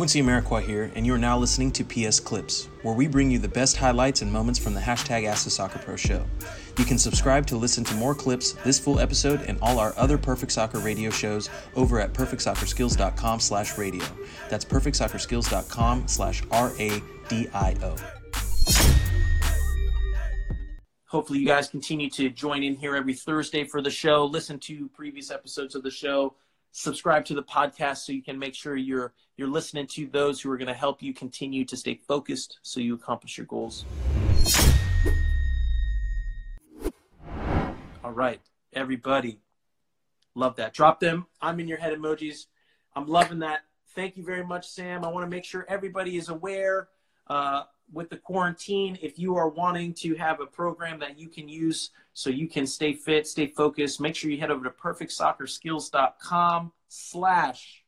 Quincy Amarikwa here, and you are now listening to PS Clips, where we bring you the best highlights and moments from the hashtag Ask the Soccer Pro show. You can subscribe to listen to more clips, this full episode, and all our other Perfect Soccer radio shows over at perfectsoccerskills.com slash radio. That's perfectsoccerskills.com slash R-A-D-I-O. Hopefully, you guys continue to join in here every Thursday for the show. Listen to previous episodes of the show. Subscribe to the podcast so you can make sure you're you're listening to those who are going to help you continue to stay focused so you accomplish your goals. All right, everybody, love that. Drop them. I'm in your head emojis. I'm loving that. Thank you very much, Sam. I want to make sure everybody is aware. Uh, with the quarantine, if you are wanting to have a program that you can use so you can stay fit, stay focused, make sure you head over to perfectsoccerskills.com slash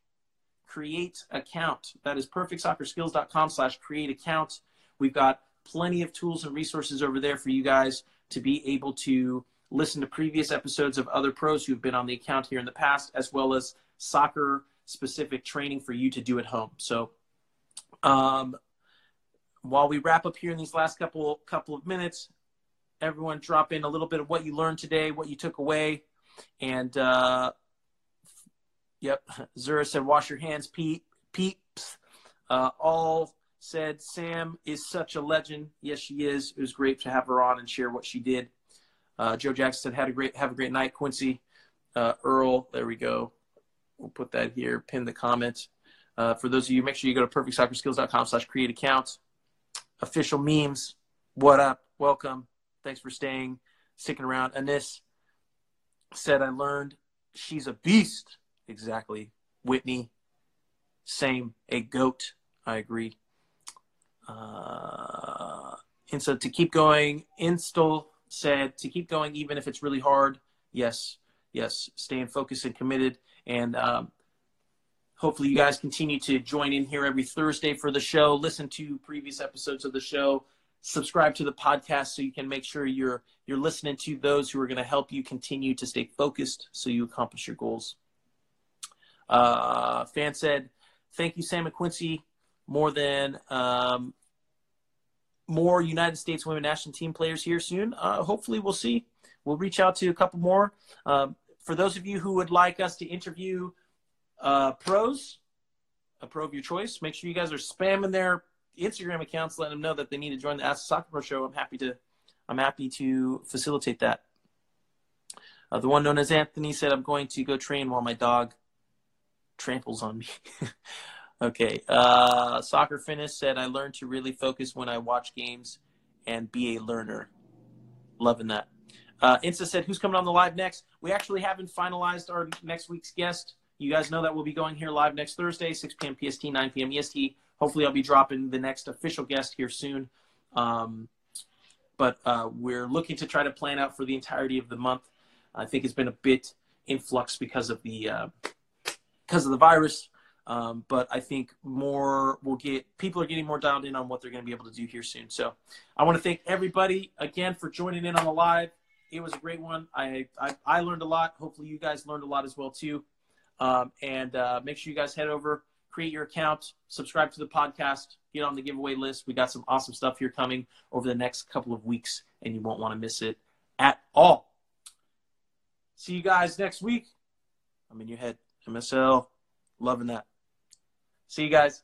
create account. That is perfectsoccerskills.com slash create account. We've got plenty of tools and resources over there for you guys to be able to listen to previous episodes of other pros who've been on the account here in the past, as well as soccer specific training for you to do at home. So, um, while we wrap up here in these last couple couple of minutes, everyone drop in a little bit of what you learned today, what you took away, and uh, yep, Zura said, "Wash your hands, Pete." Peeps, uh, all said, "Sam is such a legend." Yes, she is. It was great to have her on and share what she did. Uh, Joe Jackson said, "Had a great have a great night, Quincy." Uh, Earl, there we go. We'll put that here. Pin the comment. Uh, for those of you, make sure you go to perfectsoccerskills.com slash create accounts official memes. What up? Welcome. Thanks for staying, sticking around. Anis said, I learned she's a beast. Exactly. Whitney, same. A goat. I agree. Uh, and so to keep going, Install said, to keep going, even if it's really hard. Yes. Yes. Staying focused and committed. And um, Hopefully, you guys continue to join in here every Thursday for the show. Listen to previous episodes of the show. Subscribe to the podcast so you can make sure you're you're listening to those who are going to help you continue to stay focused so you accomplish your goals. Uh, fan said, "Thank you, Sam and Quincy. More than um, more United States women national team players here soon. Uh, hopefully, we'll see. We'll reach out to a couple more. Um, for those of you who would like us to interview uh, pros, a pro of your choice. Make sure you guys are spamming their Instagram accounts, letting them know that they need to join the Ask Soccer Pro show. I'm happy to, I'm happy to facilitate that. Uh, the one known as Anthony said, "I'm going to go train while my dog tramples on me." okay. Uh, Soccer Finish said, "I learned to really focus when I watch games and be a learner." Loving that. Uh, Insta said, "Who's coming on the live next?" We actually haven't finalized our next week's guest. You guys know that we'll be going here live next Thursday, 6 p.m. PST, 9 p.m. EST. Hopefully, I'll be dropping the next official guest here soon. Um, but uh, we're looking to try to plan out for the entirety of the month. I think it's been a bit influx because of the uh, because of the virus. Um, but I think more will get people are getting more dialed in on what they're going to be able to do here soon. So I want to thank everybody again for joining in on the live. It was a great one. I, I, I learned a lot. Hopefully you guys learned a lot as well too. Um, and uh, make sure you guys head over, create your account, subscribe to the podcast, get on the giveaway list. We got some awesome stuff here coming over the next couple of weeks, and you won't want to miss it at all. See you guys next week. I'm in your head. MSL, loving that. See you guys.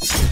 you.